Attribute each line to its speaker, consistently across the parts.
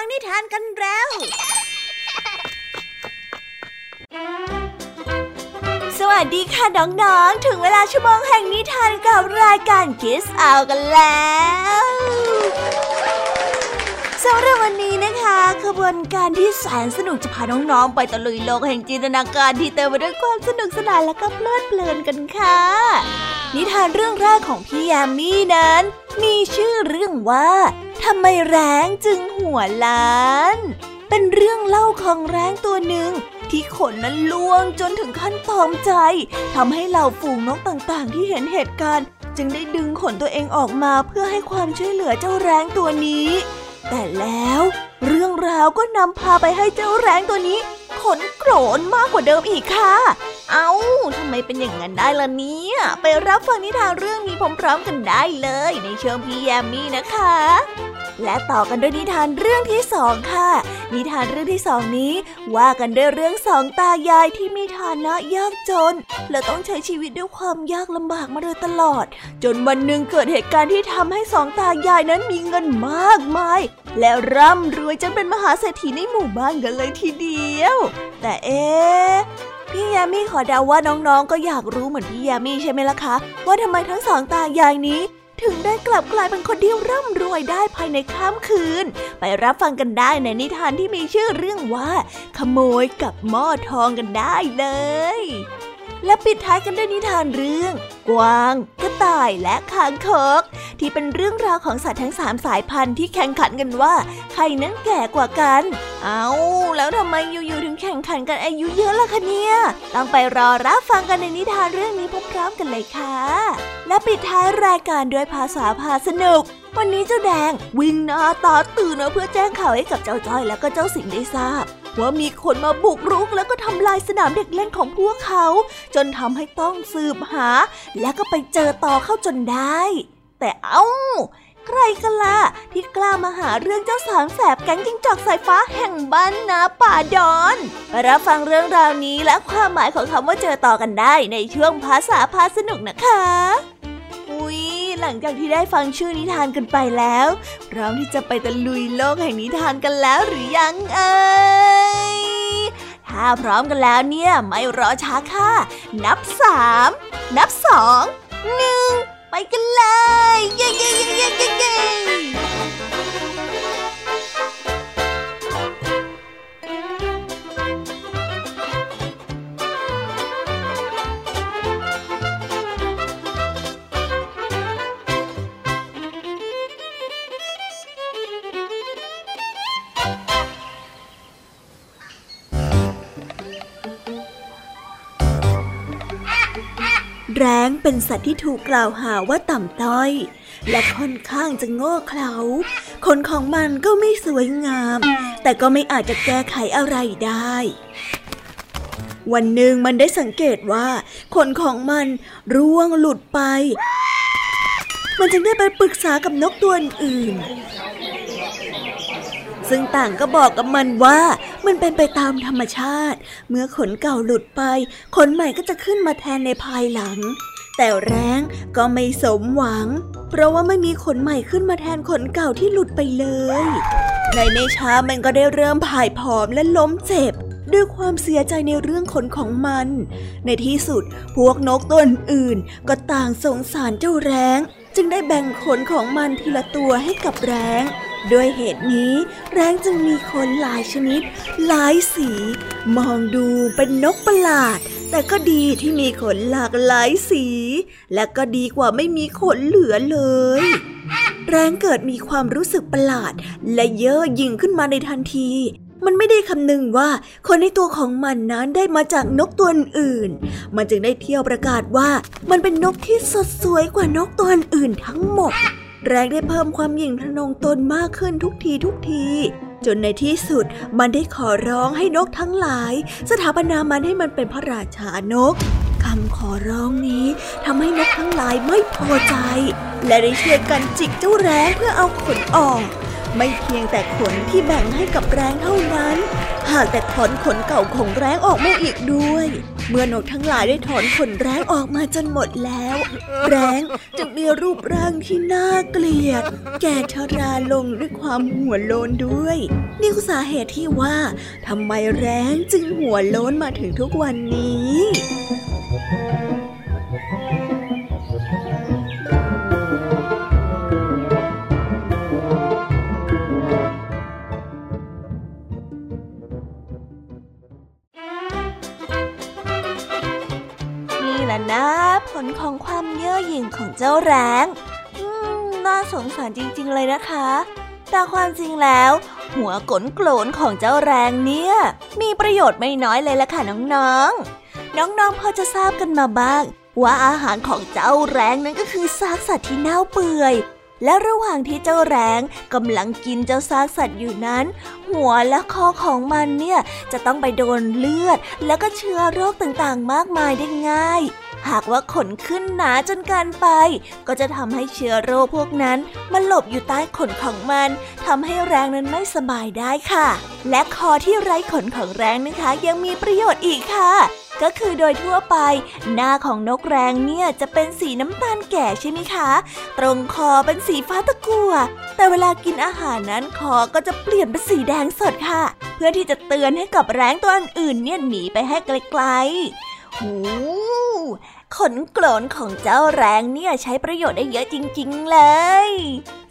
Speaker 1: ฟังนิทานกันแล้ว สวัสดีค่ะน้องๆ ถึงเวลาชั่วโมงแห่งนิทานกับรายการคิสอากันแล้วสำหรับวันนี้นะคะขบวนการที่แสนสนุกจะพาน้องๆ ไปตะลุยโลกแห่งจินตนาการที่เต็มไปด้วยความสนุกสนานและก็เพลิดเพลินกันค่ะ นิทานเรื่องแรกของพี่ยามีนั้น มีชื่อเรื่องว่าทำไมแรงจึงหัวล้าน เป็นเรื่องเล่าของแรงตัวหนึ่งที่ขนนั้นล่วงจนถึงขั้นตอมใจทำให้เหล่าฝูงนกต่างๆ ที่เห็นเหตุการณ์ จึงได้ดึงขนตัวเองออกมาเพื่อให้ความช่วยเหลือเจ้าแรงตัวนี้ แต่แล้วเรื่องราวก็นำพาไปให้เจ้าแรงตัวนี้ขนโกรนมากกว่าเดิมอีกค่ะ เอา้าทำไมเป็นอย่างนั้นได้ล่ะเนี่ย ไปรับฟังนิทานเรื่องนี้พร้อมๆกันได้เลย ในช่วงพี่แยมมี่นะคะ และต่อกันด้วยนิทานเรื่องที่สองค่ะ นิทานเรื่องที่สองนี้ ว่ากันด้วยเรื่องสองตายายที่มีฐานะยากจน และต้องใช้ชีวิตด้วยความยากลำบากมาโดยตลอด จนวันหนึ่งเกิดเหตุการณ์ที่ทำให้สองตายายนั้นมีเงินมากมาย และร่ำรวยจนเป็นมหาเศรษฐีในหมู่บ้านกันเลยทีเดียว แต่เอ๊พี่ยามีขอเดาว่าน้องๆ ก็อยากรู้เหมือนพี่ยามีใช่ไหมล่ะคะ ว่าทำไมทั้งสองตายายนี้ ถึงได้กลับกลายเป็นคนที่ร่ำรวยได้ภายในข้ามคืน ไปรับฟังกันได้ในนิทานที่มีชื่อเรื่องว่า ขโมยกับหม้อทองกันได้เลย และปิดท้ายกันด้วยนิทานเรื่อง กวาง กระต่ายและคางคกที่เป็นเรื่องราวของสัตว์ทั้งสามสายพันธุ์ที่แข่งขันกันว่า ใครนั้นแก่กว่ากัน เอา แล้วทำไมอยู่ๆถึงแข่งขันกันอายุเยอะล่ะคะเนี่ย ต้องไปรอรับฟังกันในนิทานเรื่องนี้พร้อมๆกันเลยค่ะ และปิดท้ายรายการด้วยภาษาพาสนุก วันนี้เจ้าแดงวิ่งหน้าตาตื่นเพื่อแจ้งข่าวให้กับเจ้าจ้อยและก็เจ้าสิงได้ทราบว่ามีคนมาบุกรุกแล้วก็ทำลายสนามเด็กเล่นของพวกเขา จนทำให้ต้องสืบหา และก็ไปเจอต่อเข้าจนได้ แต่เอ้า ใครกันล่ะที่กล้ามาหาเรื่องเจ้าสามแสบแก๊งจิงจอกสายฟ้าแห่งบ้านนาป่าดอนไปรับฟังเรื่องราวนี้และความหมายของคำว่าเจอต่อกันได้ในช่วงภาษาพาสนุกนะคะอุ๊ยหลังจากที่ได้ฟังชื่อนิทานกันไปแล้ว พร้อมที่จะไปตะลุยโลกแห่งนิทานกันแล้วหรือยังเอ่ยถ้าพร้อมกันแล้วเนี่ยไม่รอช้าค่ะ นับสามนับสองหนึ่งไปกันเลย เป็นสัตว์ที่ถูกกล่าวหาว่าต่ำต้อย และค่อนข้างจะโง่เขลาขนของมันก็ไม่สวยงาม แต่ก็ไม่อาจจะแก้ไขอะไรได้ วันหนึ่งมันได้สังเกตว่าขนของมันร่วงหลุดไป มันจึงได้ไปปรึกษากับนกตัวอื่นซึ่งต่างก็บอกกับมันว่ามันเป็นไปตามธรรมชาติ เมื่อขนเก่าหลุดไป ขนใหม่ก็จะขึ้นมาแทนในภายหลัง แต่แร้งก็ไม่สมหวัง เพราะว่าไม่มีขนใหม่ขึ้นมาแทนขนเก่าที่หลุดไปเลย ในไม่ช้ามันก็ได้เริ่มผายผอมและล้มเจ็บ ด้วยความเสียใจในเรื่องขนของมัน ในที่สุดพวกนกตัวอื่นก็ต่างสงสารเจ้าแร้ง จึงได้แบ่งขนของมันทีละตัวให้กับแร้งด้วยเหตุนี้แร้งจึงมีขนหลายชนิด หลายสี มองดูเป็นนกประหลาด แต่ก็ดีที่มีขนหลากหลายสี และก็ดีกว่าไม่มีขนเหลือเลย แรงเกิดมีความรู้สึกประหลาด และเย่อหยิ่งขึ้นมาในทันที มันไม่ได้คำนึงว่าคนในตัวของมันนั้นได้มาจากนกตัวอื่น มันจึงได้เที่ยวประกาศว่ามันเป็นนกที่สดสวยกว่านกตัวอื่นทั้งหมด แรงได้เพิ่มความหยิ่งทะนงตนมากขึ้นทุกทีทุกที จนในที่สุดมันได้ขอร้องให้นกทั้งหลาย สถาปนามันให้มันเป็นพระราชานกคำขอร้องนี้ทำให้นกทั้งหลายไม่พอใจ และได้ช่วยกันจิกเจ้าแร้งเพื่อเอาขนออก ไม่เพียงแต่ขนที่แบ่งให้กับแรงเท่านั้น หากแต่ถอนขนเก่าของแรงออกมาอีกด้วย เมื่อนกทั้งหลายได้ถอนขนแรงออกมาจนหมดแล้ว แรงจึงมีรูปร่างที่น่าเกลียด แก่ชราลงด้วยความหัวโลนด้วย นี่คือสาเหตุที่ว่าทำไมแรงจึงหัวโลนมาถึงทุกวันนี้ นะ ผลของความเย่อหยิ่งของเจ้าแรงน่าสงสารจริง ๆ เลยนะคะ แต่ความจริงแล้ว หัวกลนโกลนของเจ้าแรงเนี่ย มีประโยชน์ไม่น้อยเลยละค่ะน้องๆ น้องๆพอจะทราบกันมาบ้าง ว่าอาหารของเจ้าแรงนั้นก็คือซากสัตว์ที่เน่าเปื่อย และระหว่างที่เจ้าแรงกำลังกินเจ้าซากสัตว์อยู่นั้น หัวและคอของมันเนี่ยจะต้องไปโดนเลือด แล้วก็เชื้อโรคต่างๆ มากมายได้ง่าย หากว่าขนขึ้นหนาจนเกินไป ก็จะทำให้เชื้อโรคพวกนั้นมาหลบอยู่ใต้ขนของมันทำให้แรงนั้นไม่สบายได้ค่ะ และคอที่ไร้ขนของแรงนะคะ ยังมีประโยชน์อีกค่ะก็คือโดยทั่วไป หน้าของนกแรงเนี่ยจะเป็นสีน้ำตาลแก่ใช่ไหมคะ ตรงคอเป็นสีฟ้าตะกั่วแต่เวลากินอาหารนั้นคอก็จะเปลี่ยนเป็นสีแดงสดค่ะ เพื่อที่จะเตือนให้กับแรงตัวอื่นเนี่ยหนีไปให้ไกลๆหู ขนโกลนของเจ้าแรงเนี่ยใช้ประโยชน์ได้เยอะจริง ๆ เลย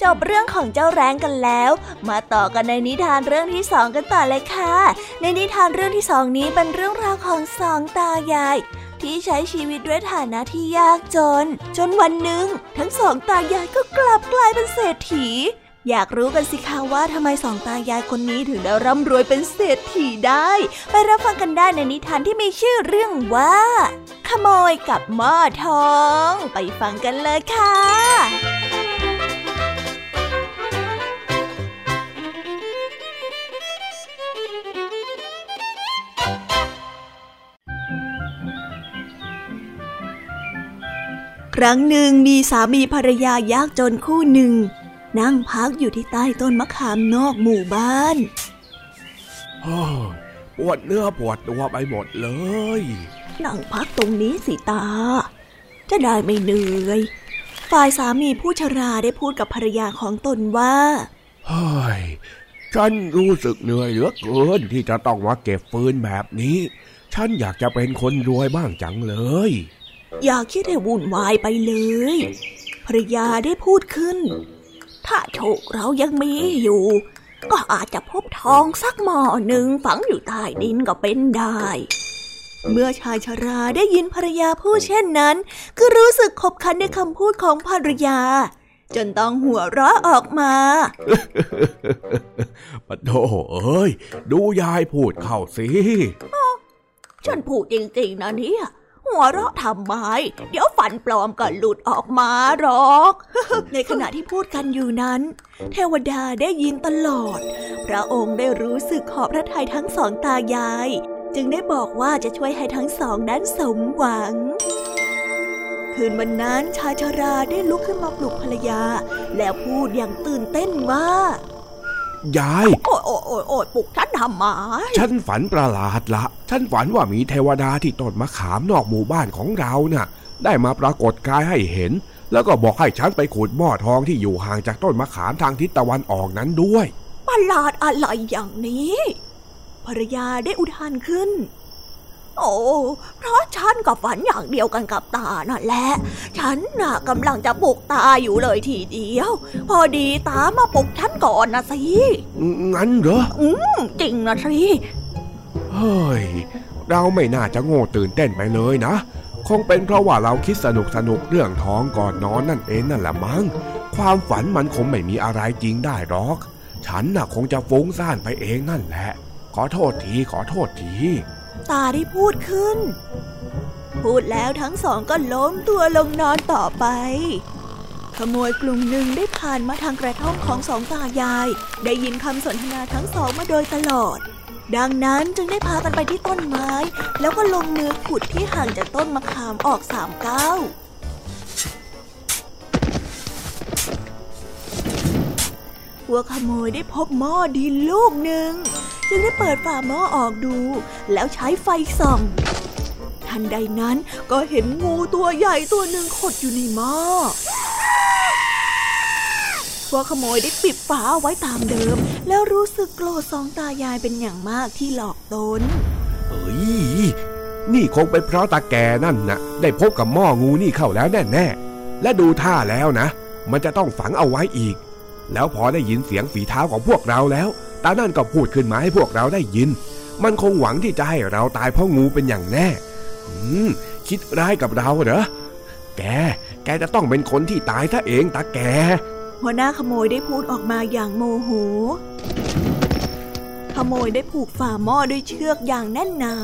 Speaker 1: จบเรื่องของเจ้าแรงกันแล้ว มาต่อกันในนิทานเรื่องที่สองกันต่อเลยค่ะ ในนิทานเรื่องที่สองนี้เป็นเรื่องราวของสองตายายที่ใช้ชีวิตด้วยฐานะที่ยากจน จนวันหนึ่ง ทั้งสองตายายก็กลับกลายเป็นเศรษฐี อยากรู้กันสิคะว่าทำไมสองตายายคนนี้ถึงได้ร่ำรวยเป็นเศรษฐีได้ ไปรับฟังกันได้ในนิทานที่มีชื่อเรื่องว่า ขโมยกับหม้อทอง ไปฟังกันเลยค่ะครั้งหนึ่งมีสามีภรรยายากจนคู่หนึ่ง นั่งพักอยู่ที่ใต้ต้นมะขามนอกหมู่บ้าน
Speaker 2: ปวดเนื้อปวดตัวไปหมดเลย
Speaker 1: นั่งพักตรงนี้สิตา จะได้ไม่เหนื่อย ฝ่ายสามีผู้ชราได้พูดกับภรรยาของตนว่า
Speaker 2: เฮ้ย ฉันรู้สึกเหนื่อยเหลือเกินที่จะต้องมาเก็บฟืนแบบนี้ ฉันอยากจะเป็นคนรวยบ้างจังเลย
Speaker 1: อยากคิดให้วุ่นวายไปเลย ภรรยาได้พูดขึ้น ถ้าโชคเรายังมีอยู่ ก็อาจจะพบทองสักหม้อหนึ่งฝังอยู่ใต้ดินก็เป็นได้ เมื่อชายชราได้ยินภรรยาพูดเช่นนั้น ก็รู้สึกขบขันในคำพูดของภรรยา จนต้องหัวเราะออกมา
Speaker 2: ปะโถเอ้ย ดูยายพูดเข้าสิ
Speaker 1: ฉันพูดจริงๆนะเนี่ย หัวเราะทำไม เดี๋ยวฟันปลอมก็หลุดออกมาหรอก ในขณะที่พูดกันอยู่นั้น เทวดาได้ยินตลอด พระองค์ได้รู้สึกขอบพระทัยทั้งสองตายาย จึงได้บอกว่าจะช่วยให้ทั้งสองนั้นสมหวังคืนวันนั้นชายชาราได้ลุกขึ้นมาปลุกภรรยา แล้วพูดอย่างตื่นเต้นว่า
Speaker 2: ยาย
Speaker 1: โอ้ยโอ้ยโอ้ยปลุกฉันทำไม
Speaker 2: ฉันฝันประหลาดละ ฉันฝันว่ามีเทวดาที่ต้นมะขามนอกหมู่บ้านของเราน่ะ ได้มาปรากฏกายให้เห็น แล้วก็บอกให้ฉันไปขุดหม้อทองที่อยู่ห่างจากต้นมะขามทางทิศตะวันออกนั้นด้วย
Speaker 1: ประหลาดอะไรอย่างนี้ภรรยาได้อุทานขึ้น โอ้เพราะฉันก็ฝันอย่างเดียวกันกับตานั่นแหละ ฉันน่ะกำลังจะปลุกตาอยู่เลยทีเดียว พอดีตามาปลุกฉันก่อนนะสิ
Speaker 2: งั้นเหรอ
Speaker 1: อืมจริงนะสิ
Speaker 2: เฮ้ย เราไม่น่าจะโง่ตื่นเต้นไปเลยนะ คงเป็นเพราะว่าเราคิดสนุกสนุกเรื่องท้องก่อนนอนนั่นเองนั่นแหละมั้ง ความฝันมันคงไม่มีอะไรจริงได้หรอก ฉันน่ะคงจะฟุ้งซ่านไปเองนั่นแหละ ขอโทษทีขอโทษที
Speaker 1: ตาได้พูดขึ้น พูดแล้วทั้งสองก็ล้มตัวลงนอนต่อไป ขโมยกลุ่มหนึ่งได้ผ่านมาทางกระท่อมของสองตายาย ได้ยินคำสนทนาทั้งสองมาโดยตลอด ดังนั้นจึงได้พากันไปที่ต้นไม้ แล้วก็ลงมือขุดที่ห่างจากต้นมะขามออกสามก้าว พวกขโมยได้พบหม้อดินลูกหนึ่ง จึงได้เปิดฝาหม้อออกดู แล้วใช้ไฟส่องทันใดนั้นก็เห็นงูตัวใหญ่ตัวหนึ่งขดอยู่ในหม้อพวกขโมยได้ปิดฝาไว้ตามเดิม แล้วรู้สึกโกรธสองตายายเป็นอย่างมากที่หลอกตน
Speaker 2: เฮ้ยนี่คงเป็นเพราะตาแกนั่นนะได้พบกับหม้องูนี่เข้าแล้วแน่ๆและดูท่าแล้วนะ มันจะต้องฝังเอาไว้อีก แล้วพอได้ยินเสียงฝีเท้าของพวกเราแล้ว ตานั่นก็พูดขึ้นมาให้พวกเราได้ยิน มันคงหวังที่จะให้เราตายเพราะงูเป็นอย่างแน่ อืม คิดร้ายกับเราเหรอ แก แกจะต้องเป็นคนที่ตายถ้าเองตาแก
Speaker 1: หัวหน้าขโมยได้พูดออกมาอย่างโมโห โมยได้ผูกฝาหม้อด้วยเชือกอย่างแน่นหนา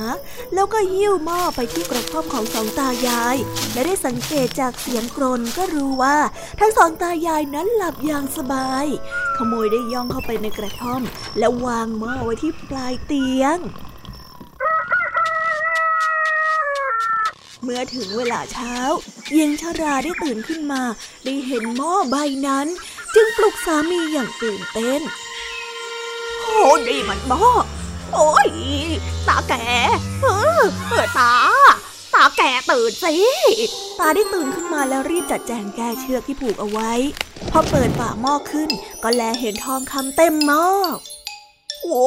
Speaker 1: แล้วก็หิ้วหม้อไปที่กระท่อมของสองตายาย และได้สังเกตจากเสียงกรนก็รู้ว่า ทั้งสองตายายนั้นหลับอย่างสบาย ขโมยได้ย่องเข้าไปในกระท่อม และวางหม้อไว้ที่ปลายเตียงเมื่อถึงเวลาเช้าเย็นชาราได้ตื่นขึ้นมา ได้เห็นหม้อใบนั้น จึงปลุกสามีอย่างตื่นเต้น
Speaker 3: โอ้ดีมันหม้อโอ้ย ตาแกเออตา ตาแกตื่นสิ
Speaker 1: ตาได้ตื่นขึ้นมาแล้วรีบจัดแจงแก้เชือกที่ผูกเอาไว้ พอเปิดฝาหม้อขึ้น ก็แลเห็นทองคำเต็มหม้อ
Speaker 3: โอ้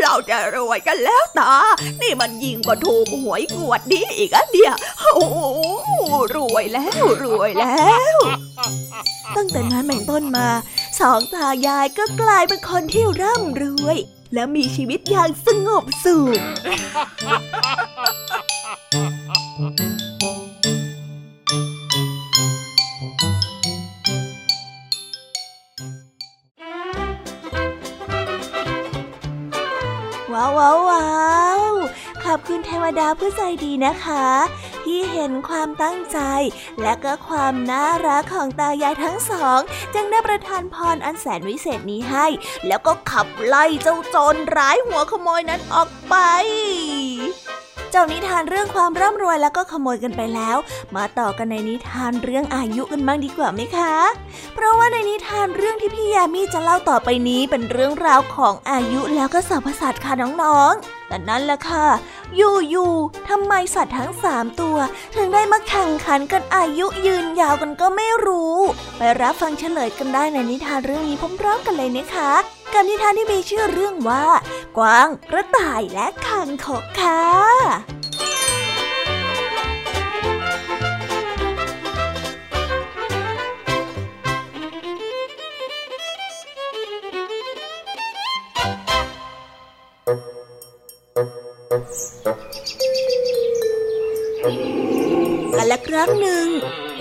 Speaker 3: เราจะรวยกันแล้วตา นี่มันยิ่งกว่าถูกหวยงวดนี้อีกอะเนี่ยโอ้รวยแล้วรวยแล้ว
Speaker 1: ตั้งแต่นั้นเป็นต้นมา สองตายายก็กลายเป็นคนที่ร่ำรวย และมีชีวิตอย่างสงบสุขว้าวว้าวขอบคุณเทวดาผู้ใจดีนะคะ ที่เห็นความตั้งใจ และก็ความน่ารักของตายายทั้งสอง จึงได้ประทานพรอันแสนวิเศษนี้ให้ แล้วก็ขับไล่เจ้าโจรร้ายหัวขโมยนั้นออกไป จ้านิทานเรื่องความร่ำรวยแล้วก็ขโมยกันไปแล้ว มาต่อกันในนิทานเรื่องอายุกันบ้างดีกว่าไหมคะ เพราะว่าในนิทานเรื่องที่พี่ยามีจะเล่าต่อไปนี้เป็นเรื่องราวของอายุแล้วก็สรรพสัตว์ค่ะน้องๆแต่นั่นแหละค่ะ อยู่ๆทำไมสัตว์ทั้งสามตัว ถึงได้มาแข่งขันกันอายุยืนยาวกันก็ไม่รู้ ไปรับฟังเฉลยกันได้ในนิทานเรื่องนี้พร้อมๆกันเลยนะคะ กับนิทานที่มีชื่อเรื่องว่า กวางกระต่ายและคางคกค่ะกันละครั้งหนึ่ง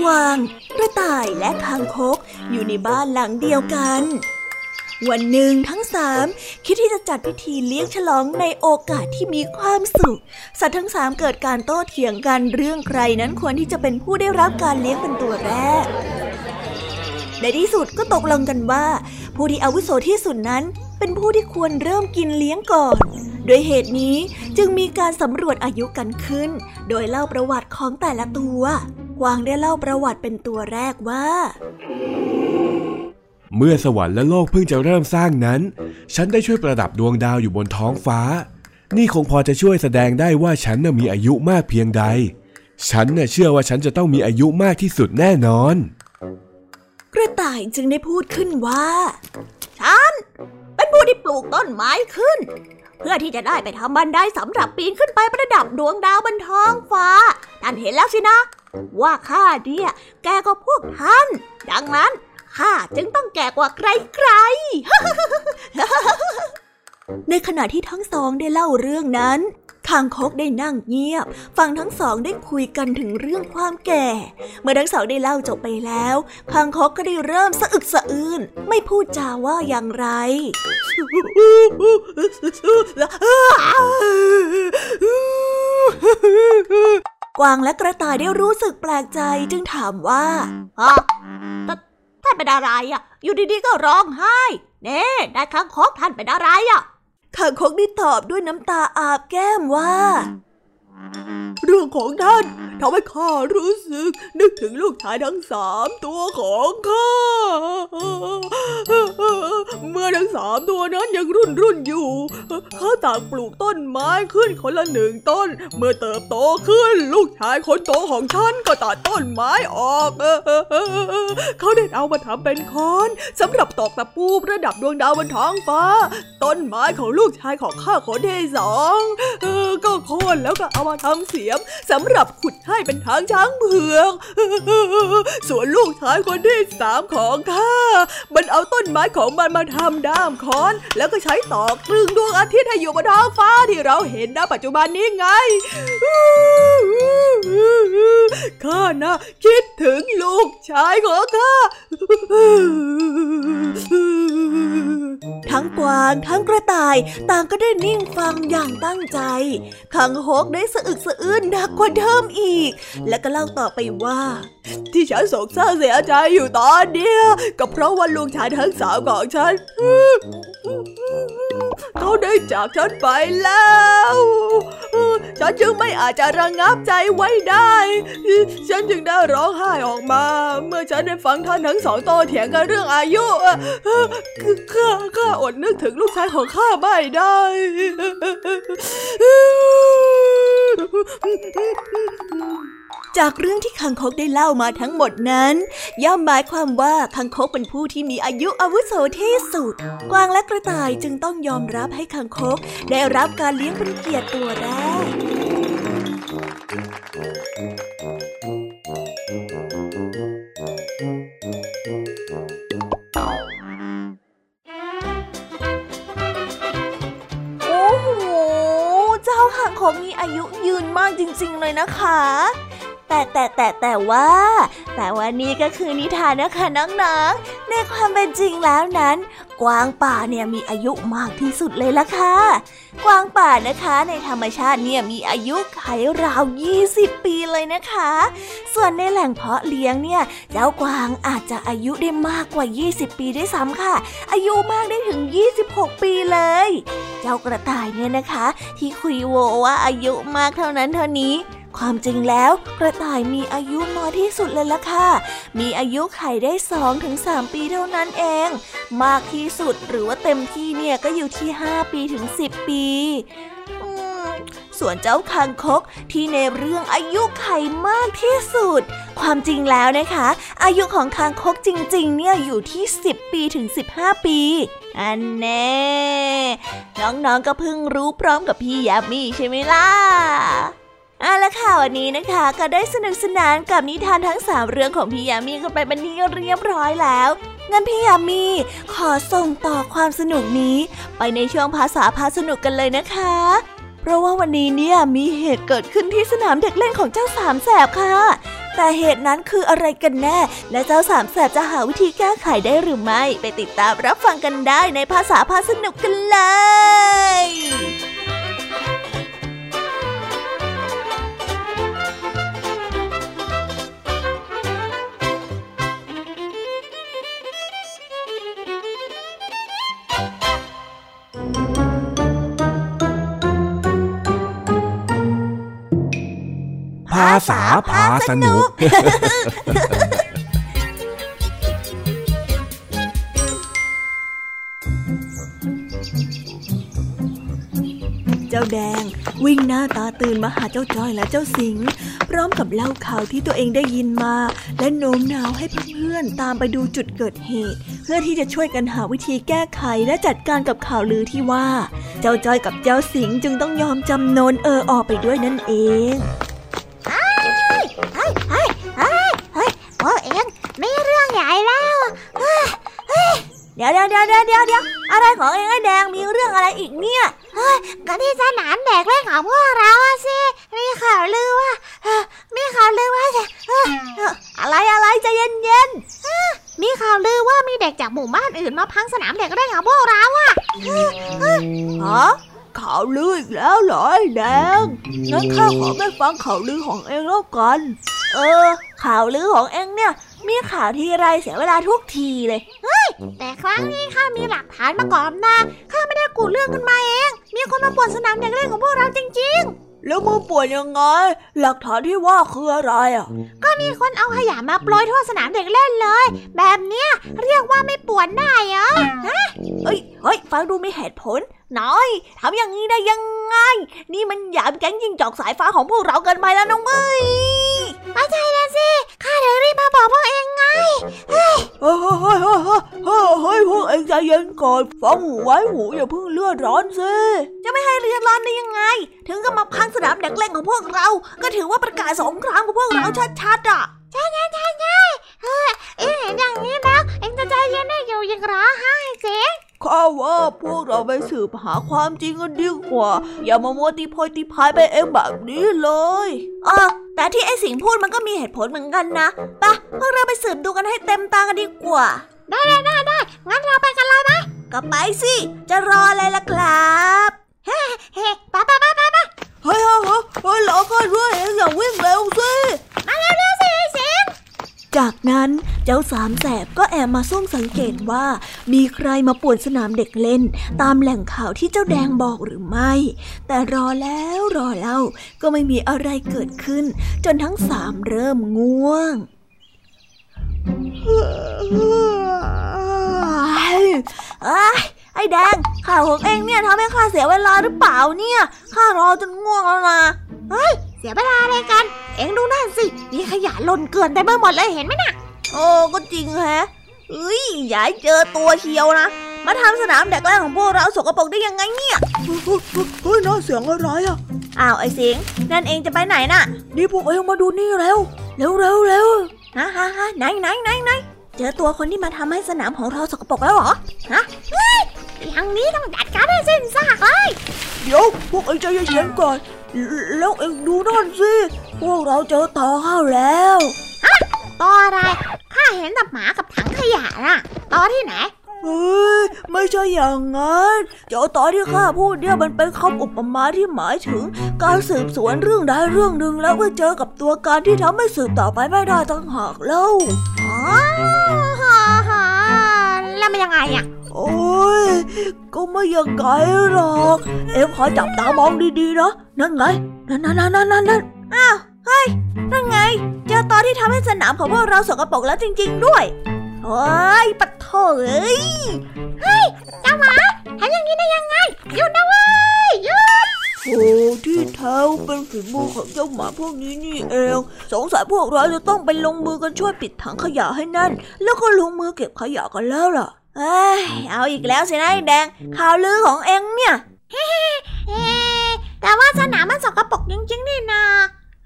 Speaker 1: กวาง กระต่ายและคางคกอยู่ในบ้านหลังเดียวกัน วันหนึ่งทั้งสามคิดที่จะจัดพิธีเลี้ยงฉลองในโอกาสที่มีความสุข สัตว์ทั้งสามเกิดการโต้เถียงกันเรื่องใครนั้นควรที่จะเป็นผู้ได้รับการเลี้ยงเป็นตัวแรก ในที่สุดก็ตกลงกันว่า ผู้ที่อาวุโสที่สุดนั้น เป็นผู้ที่ควรเริ่มกินเลี้ยงก่อนโดยเหตุนี้จึงมีการสำรวจอายุกันขึ้น โดยเล่าประวัติของแต่ละตัว กวางได้เล่าประวัติเป็นตัวแรกว่า
Speaker 2: เมื่อสวรรค์และโลกเพิ่งจะเริ่มสร้างนั้น ฉันได้ช่วยประดับดวงดาวอยู่บนท้องฟ้า นี่คงพอจะช่วยแสดงได้ว่าฉันน่ะมีอายุมากเพียงใด ฉันน่ะเชื่อว่าฉันจะต้องมีอายุมากที่สุดแน่นอน
Speaker 1: กระต่ายจึงได้พูดขึ้นว่า
Speaker 3: ฉัน เป็นผู้ที่ปลูกต้นไม้ขึ้น เพื่อที่จะได้ไปทำบันไดสำหรับปีนขึ้นไปประดับดวงดาวบนท้องฟ้าท่านเห็นแล้วสินะ ว่าข้าเนี่ยแกก็พวกท่าน ดังนั้น ข้าจึงต้องแก่กว่าใครใคร
Speaker 1: ในขณะที่ทั้งสองได้เล่าเรื่องนั้นคางคกได้นั่งเงียบ ฟังทั้งสองได้คุยกันถึงเรื่องความแก่ เมื่อทั้งสองได้เล่าจบไปแล้วคางคกก็ได้เริ่มสะอึกสะอื้นไม่พูดจาว่าอย่างไรกวางและกระต่ายได้รู้สึกแปลกใจจึงถามว่า
Speaker 3: เป็นอะไรอะ อยู่ดีๆก็ร้องไห้ เน่ได้ข้างคกท่านเป็นอะไรอะ
Speaker 1: ข้างคกได้ตอบด้วยน้ำตาอาบแก้มว่า
Speaker 3: อ เรื่องของท่านทำให้ข้ารู้สึก นึกถึงลูกชายทั้งสามตัวของข้า เมื่อทั้งสามตัวนั้นยังรุ่นรุ่นอยู่ข้าต่างปลูกต้นไม้ขึ้นคนละหนึ่งต้น เมื่อเติบโตขึ้น ลูกชายคนโตของฉันก็ตัดต้นไม้ออก เขาได้เอามาทำเป็นค้อนสำหรับตอกตะปูประดับดวงดาวบนท้องฟ้า ต้นไม้ของลูกชายของข้าคนที่สองก็โค่นแล้วก็เอามาทำเสียมสำหรับขุดให้เป็นทางช้างเผือก ส่วนลูกชายคนที่สามของข้า มันเอาต้นไม้ของมันมาทำด้ามค้อน แล้วก็ใช้ตอกตรึงดวงอาทิตย์ให้อยู่บนท้องฟ้าที่เราเห็นณปัจจุบันนี้ไงข้านะคิดถึงลูกชายของข้า ทั้งกวางทั้งกระต่าย ต่างก็ได้นิ่งฟังอย่างตั้งใจ ขังฮกได้สะอึกสะอื้นหนักกว่าเดิมอีก และก็เล่าต่อไปว่า ที่ฉันโศกเศร้าเสียใจอยู่ตอนเนี้ยก็เพราะว่าลูกชายทั้งสามของฉันเขาได้จากฉันไปแล้ว ฉันจึงไม่อาจจะระงงับใจไว้ได้ ฉันจึงได้ร้องไห้ออกมา เมื่อฉันได้ฟังท่านทั้งสองโตเถียงกันเรื่องอายุข้าข้าอดนึกถึงลูกชายของข้าไม่ได้จากเรื่องที่คังคกได้เล่ามาทั้งหมดนั้น ย่อมหมายความว่าคังคกเป็นผู้ที่มีอายุอาวุโสที่สุด กวางและกระต่ายจึงต้องยอมรับให้คังคกได้รับการเลี้ยงเป็นเกียรติตัวแรก
Speaker 1: ริง ๆ เลยนะคะ แต่แต่แต่แต่ว่า แต่ว่านี่ก็คือนิทานนะคะน้องๆ ในความเป็นจริงแล้วนั้น กวางป่าเนี่ยมีอายุมากที่สุดเลยละค่ะ กวางป่านะคะในธรรมชาติเนี่ยมีอายุไขราว 20 ปีเลยนะคะ ส่วนในแหล่งเพาะเลี้ยงเนี่ยเจ้ากวางอาจจะอายุได้มากกว่า 20 ปีด้วยซ้ำค่ะ อายุมากได้ถึง 26 ปีเลย เจ้ากระต่ายเนี่ยนะคะ ที่คุยโวว่าอายุมากเท่านั้นเท่านี้ ความจริงแล้วกระต่ายมีอายุน้อยที่สุดเลยล่ะค่ะ มีอายุไขได้2ถึง3ปีเท่านั้นเอง มากที่สุดหรือว่าเต็มที่เนี่ยก็อยู่ที่ 5 ปีถึง 10 ปีส่วนเจ้าคางคกที่ในเรื่องอายุไขมากที่สุด ความจริงแล้วนะคะ อายุของคางคกจริงๆ เนี่ยอยู่ที่ 10 ปีถึง 15 ปี อันแน่ น้องๆก็เพิ่งรู้พร้อมกับพี่ยามีใช่ไหมล่ะ เอาละค่ะวันนี้นะคะ ก็ได้สนุกสนานกับนิทานทั้งสามเรื่องของพี่ยามีกันไปเป็นที่เรียบร้อยแล้วงั้นพี่ยามีขอส่งต่อความสนุกนี้ ไปในช่วงภาษาพาสนุกกันเลยนะคะ เพราะว่าวันนี้เนี่ยมีเหตุเกิดขึ้นที่สนามเด็กเล่นของเจ้าสามแสบค่ะ แต่เหตุนั้นคืออะไรกันแน่ และเจ้าสามแสบจะหาวิธีแก้ไขได้หรือไม่ ไปติดตามรับฟังกันได้ในภาษาพาสนุกกันเลย
Speaker 2: ษาพาสนุก
Speaker 1: เจ้าแดงวิ่งหน้าตาตื่นมาหาเจ้าจ้อยและเจ้าสิง พร้อมกับเล่าข่าวที่ตัวเองได้ยินมา และโน้มน้าวให้เพื่อนๆตามไปดูจุดเกิดเหตุ เพื่อที่จะช่วยกันหาวิธีแก้ไขและจัดการกับข่าวลือที่ว่า เจ้าจ้อยกับเจ้าสิงจึงต้องยอมจำนนเออออกไปด้วยนั่นเอง
Speaker 4: เดี๋
Speaker 1: ยวเดี๋ยวเดี๋ยวเดี๋ยวเดี๋ยวเดี๋ยวอะไรของเองไอ้แดงมีเรื่องอะไรอีกเนี่ย
Speaker 4: เฮ้ยก็ที่สนามเด็กเล่นของพวกเราอะสิมีข่าวลือว่าเอ่อมีข่าวลือว่าจะเอ่อเอ่อ
Speaker 1: อะไรอะไรใจเย็นเย็น
Speaker 4: มีข่าวลือว่ามีเด็กจากหมู่บ้านอื่นมาพังสนามเด็กเล่นของพวกเราอะ
Speaker 1: ๆฮะข่าวลืออีกแล้วเหรอไอ้แดงงั้นข้าขอไม่ฟังข่าวลือของเองแล้วกัน เออ ข่าวลือของเองเนี่ย มีข่าวทีไรเสียเวลาทุกทีเลย
Speaker 4: แต่ครั้งนี้ข้ามีหลักฐานมาก่อนนะข้าไม่ได้กูดเรื่องขึ้นมาเอง มีคนมาป่วนสนามเด็กเล่นของพวกเราจริง
Speaker 1: แล้วมือป่วนยังไง หลักฐานที่ว่าคืออะไรอะ
Speaker 4: ก็มีคนเอาขยะมาโปรยทั่วสนามเด็กเล่นเลย แบบเนี้ยเรียกว่าไม่ป่วนได้เหรอ
Speaker 3: เฮ้ยเฮ้ยฟังดูมีเหตุผลน้อยทำอย่างนี้ได้ยังไง นี่มันหยามแก๊งยิงจอกสายฟ้าของพวกเราเกินไปแล้วน้องเอ้ย
Speaker 4: ไม่ใช่แล้ว พวกเองไง
Speaker 1: เฮ้ยเฮ้ยเฮ้ยเฮ้ยเฮ้ยเฮ้ยพวกเองใจเย็นก่อนฟังหูไว้หูอย่าเพิ่งเลือดร้อนสิ
Speaker 3: จะไม่ให้เรียนร้อนได้ยังไง ถึงกับมาพังสนามเด็กเล่นของพวกเรา ก็ถือว่าประกาศสงครามของพวกเราชัดๆอะ
Speaker 4: ใช่ใช่ใช่ใช่เออเอ็งเห็นอย่างนี้แล้วเอ็งจะใจเย็นได้อยู่ยังร้องไห้เสียง
Speaker 1: ข้าว่าพวกเราไปสืบหาความจริงกันดีกว่า อย่ามามัวตีโพยตีพายไปเองแบบนี้เลย
Speaker 3: เออแต่ที่ไอ้สิงห์พูดมันก็มีเหตุผลเหมือนกันนะไปะพวกเราไปสืบดูกันให้เต็มตากันดีกว่า
Speaker 4: ได้ได้ได้ได้งั้นเราไปกันเลยไหม
Speaker 3: ก็ไปสิ จะรออะไรล่ะครับ
Speaker 4: เฮ้ไปไปไปไปไป
Speaker 1: เฮ้ยเฮ้ยเฮ้ยเฮ้ยรอข้าด้วยเองอย่าวิ่งเร็วสิ
Speaker 4: มาเร็วเร็วสิไอ้เสียง
Speaker 1: จากนั้นเจ้าสามแสบก็แอบมาซุ่มสังเกตว่า มีใครมาป่วนสนามเด็กเล่น ตามแหล่งข่าวที่เจ้าแดงบอกหรือไม่ แต่รอแล้วรอเล่าก็ไม่มีอะไรเกิดขึ้น จนทั้งสามเริ่มง่วง
Speaker 3: เอ้ไอ้แดงข่าวของเองเนี่ยทำให้ข้าเสียเวลาหรือเปล่าเนี่ยข้ารอจนง่วงแล้วนะ
Speaker 4: เสียเวลาอะไรกัน เอ็งดูนั่นสิ มีขยะหล่นเกลื่อนเต็มไปหมดเลยเห็นไหมน่ะ
Speaker 3: โอ้ก็จริงแฮะเอ้ยอย่าให้เจอตัวเชียวนะ มาทำสนามเด็กเล่นของพวกเราสกปรกได้ยังไงเนี่ย
Speaker 1: เฮ้ยน่าเสียงอะไรอะ
Speaker 3: อ้าวไอ้สิงห์นั่นเองจะไปไหนน่ะ
Speaker 1: นี่พวกเองมาดูนี่เร็วเร็วเร็วเร็ว
Speaker 3: ฮะฮะฮะไหนไหนไหนไหนเจอตัวคนที่มาทำให้สนามของเราสกปรกแล้วเหรอ
Speaker 4: อย่างนี้ต้องจัดการให้สิ้นซากเลย
Speaker 1: เดี๋ยวพวกเองใจเย็นๆก่อน แล้วเองดูนั่นสิพวกเราเจอต่อข้าวแล้ว
Speaker 4: ต่ออะไรข้าเห็นแต่หมากับถังขยะน่ะต่อที่ไหน
Speaker 1: เฮ้ยไม่ใช่อย่างนั้นเจ้าตอนที่ข้าพูดเนี่ยมันเป็นคำอุปมาที่หมายถึง การสืบสวนเรื่องใดเรื่องหนึ่งแล้วก็เจอกับตัวการที่ทำให้สืบต่อไปไม่ได้ตั้งหากเล่า
Speaker 4: อ๋อฮ่าฮ่าแล้วมันยังไงอะ
Speaker 1: โอ้ย ก็ไม่ยังไงหรอก เอ็มคอยจับตามองดีๆนะนั่นไงนั่นนั่นนั่นนั่นนั่นนั่น
Speaker 3: อ้าว เฮ้ย นั่นไง เจอตอนที่ทำให้สนามของพวกเราสกปรกแล้วจริง ๆ ด้วยโอ้ยปัดโถเอ้ย
Speaker 4: เจ้าหมาทำอย่างนี้ได้ยังไง หยุดนะเว้ย หยุด
Speaker 1: โอ้ที่แท้เป็นฝีมือของเจ้าหมาพวกนี้นี่เอง สงสัยพวกเราจะต้องไปลงมือกันช่วยปิดถังขยะให้แนั่น แล้วก็ลงมือเก็บขยะกันแล้วล่ะ
Speaker 3: เอ้ยเอาอีกแล้วสินะไอ้แดงข่าวลือของเอ็งเนี่ย
Speaker 4: เอ๊ะแต่ว่าสนามมันสกปรกจริงๆนี่นา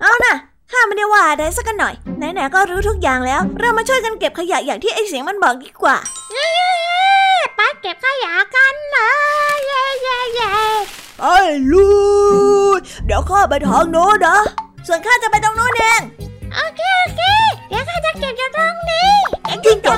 Speaker 3: เอานะข้าไม่ได้ว่าอะไรสักหน่อยไหนๆก็รู้ทุกอย่างแล้ว เรามาช่วยกันเก็บขยะอย่างที่ไอ้เสียงมันบอกดีกว่า
Speaker 4: เย้ไปเก็บขยะกันเลยเย้เย้เย้
Speaker 1: ไปลุยเดี๋ยวข้าไปทางโน้นนะ
Speaker 3: ส่วนข้าจะไปตรงโน้นเอง
Speaker 4: โอเคโอเคเดี๋ยวข้าจะเก็บอยู่ตรงนี้
Speaker 1: จิ้งจอก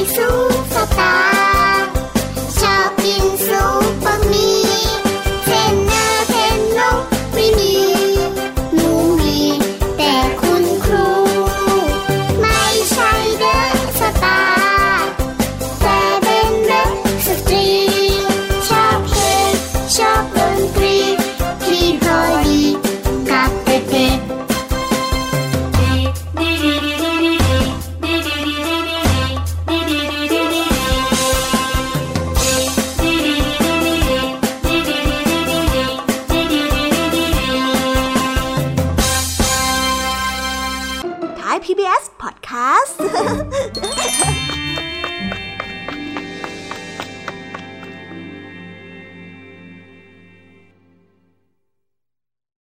Speaker 5: ไ